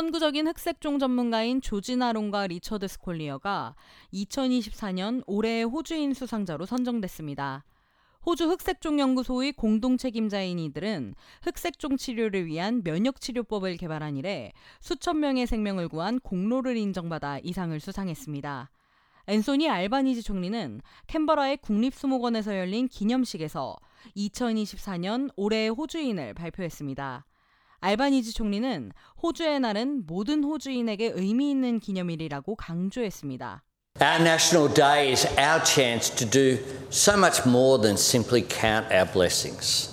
선구적인 흑색종 전문가인 조지나 롱과 리처드 스콜리어가 2024년 올해의 호주인 수상자로 선정됐습니다. 호주 흑색종 연구소의 공동 책임자인 이들은 흑색종 치료를 위한 면역 치료법을 개발한 이래 수천 명의 생명을 구한 공로를 인정받아 이 상을 수상했습니다. 앤소니 알바니지 총리는 캔버라의 국립수목원에서 열린 기념식에서 2024년 올해의 호주인을 발표했습니다. 알바니지 총리는 호주의 날은 모든 호주인에게 의미 있는 기념일이라고 강조했습니다. Our National Day is our chance to do so much more than simply count our blessings.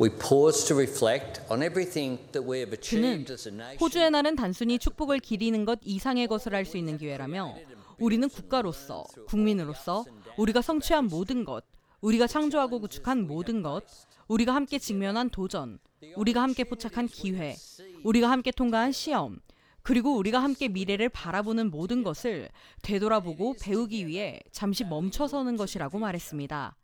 We pause to reflect on everything that we have achieved as a nation. 호주의 날은 단순히 축복을 기리는 것 이상의 것을 할 수 있는 기회라며 우리는 국가로서, 국민으로서 우리가 성취한 모든 것, 우리가 창조하고 구축한 모든 것, 우리가 함께 직면한 도전, 우리가 함께 포착한 기회, 우리가 함께 통과한 시험, 그리고 우리가 함께 미래를 바라보는 모든 것을 되돌아보고 배우기 위해 잠시 멈춰서는 것이라고 말했습니다.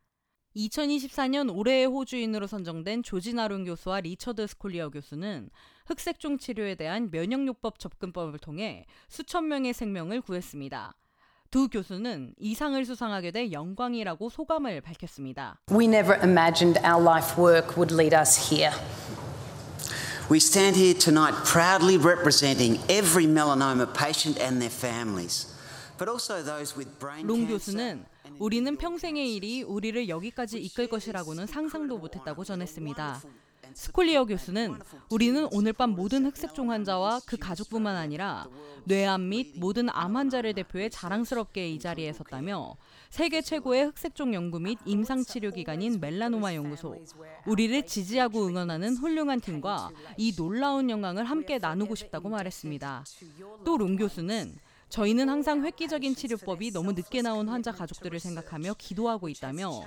2024년 올해의 호주인으로 선정된 조지나론 교수와 리처드 스콜리어 교수는 흑색종 치료에 대한 면역요법 접근법을 통해 수천 명의 생명을 구했습니다. 두 교수는 이 상을 수상하게 돼 영광이라고 소감을 밝혔습니다. We never imagined our life work would lead us here. We stand here tonight proudly representing every melanoma patient and their families, but also those with brain 롱. 교수는 우리는 평생의 일이 우리를 여기까지 이끌 것이라고는 상상도 못했다고 전했습니다. 스콜리어 교수는 우리는 오늘 밤 모든 흑색종 환자와 그 가족뿐만 아니라 뇌암 및 모든 암 환자를 대표해 자랑스럽게 이 자리에 섰다며 세계 최고의 흑색종 연구 및 임상 치료 기관인 멜라노마 연구소, 우리를 지지하고 응원하는 훌륭한 팀과 이 놀라운 영광을 함께 나누고 싶다고 말했습니다. 또 롱 교수는 저희는 항상 획기적인 치료법이 너무 늦게 나온 환자 가족들을 생각하며 기도하고 있다며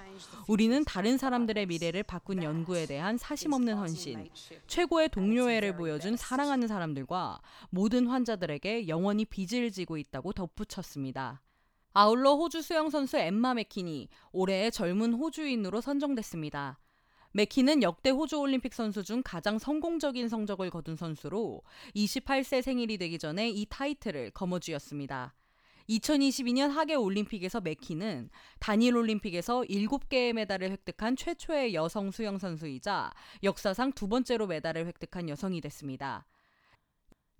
우리는 다른 사람들의 미래를 바꾼 연구에 대한 사심없는 헌신, 최고의 동료애를 보여준 사랑하는 사람들과 모든 환자들에게 영원히 빚을 지고 있다고 덧붙였습니다. 아울러 호주 수영 선수 엠마 맥킨이 올해의 젊은 호주인으로 선정됐습니다. 맥키는 역대 호주 올림픽 선수 중 가장 성공적인 성적을 거둔 선수로 28세 생일이 되기 전에 이 타이틀을 거머쥐었습니다. 2022년 하계 올림픽에서 맥키는 단일 올림픽에서 7개의 메달을 획득한 최초의 여성 수영 선수이자 역사상 두 번째로 메달을 획득한 여성이 됐습니다.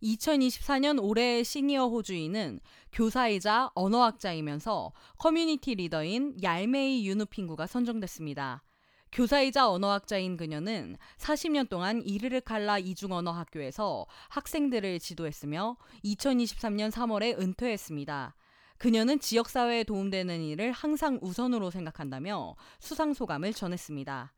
2024년 올해의 시니어 호주인은 교사이자 언어학자이면서 커뮤니티 리더인 얄메이 유누핑구가 선정됐습니다. 교사이자 언어학자인 그녀는 40년 동안 이르르칼라 이중언어학교에서 학생들을 지도했으며 2023년 3월에 은퇴했습니다. 그녀는 지역사회에 도움되는 일을 항상 우선으로 생각한다며 수상 소감을 전했습니다.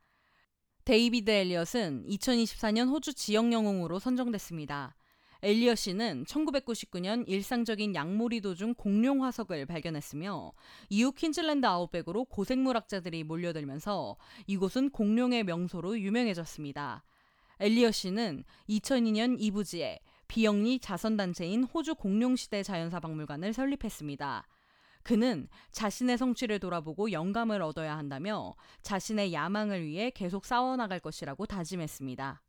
데이비드 엘리엇은 2024년 호주 지역 영웅으로 선정됐습니다. 엘리엇 씨는 1999년 일상적인 양모리 도중 공룡 화석을 발견했으며 이후 퀸즐랜드 아웃백으로 고생물학자들이 몰려들면서 이곳은 공룡의 명소로 유명해졌습니다. 엘리엇 씨는 2002년 이부지에 비영리 자선단체인 호주 공룡시대 자연사 박물관을 설립했습니다. 그는 자신의 성취를 돌아보고 영감을 얻어야 한다며 자신의 야망을 위해 계속 싸워나갈 것이라고 다짐했습니다.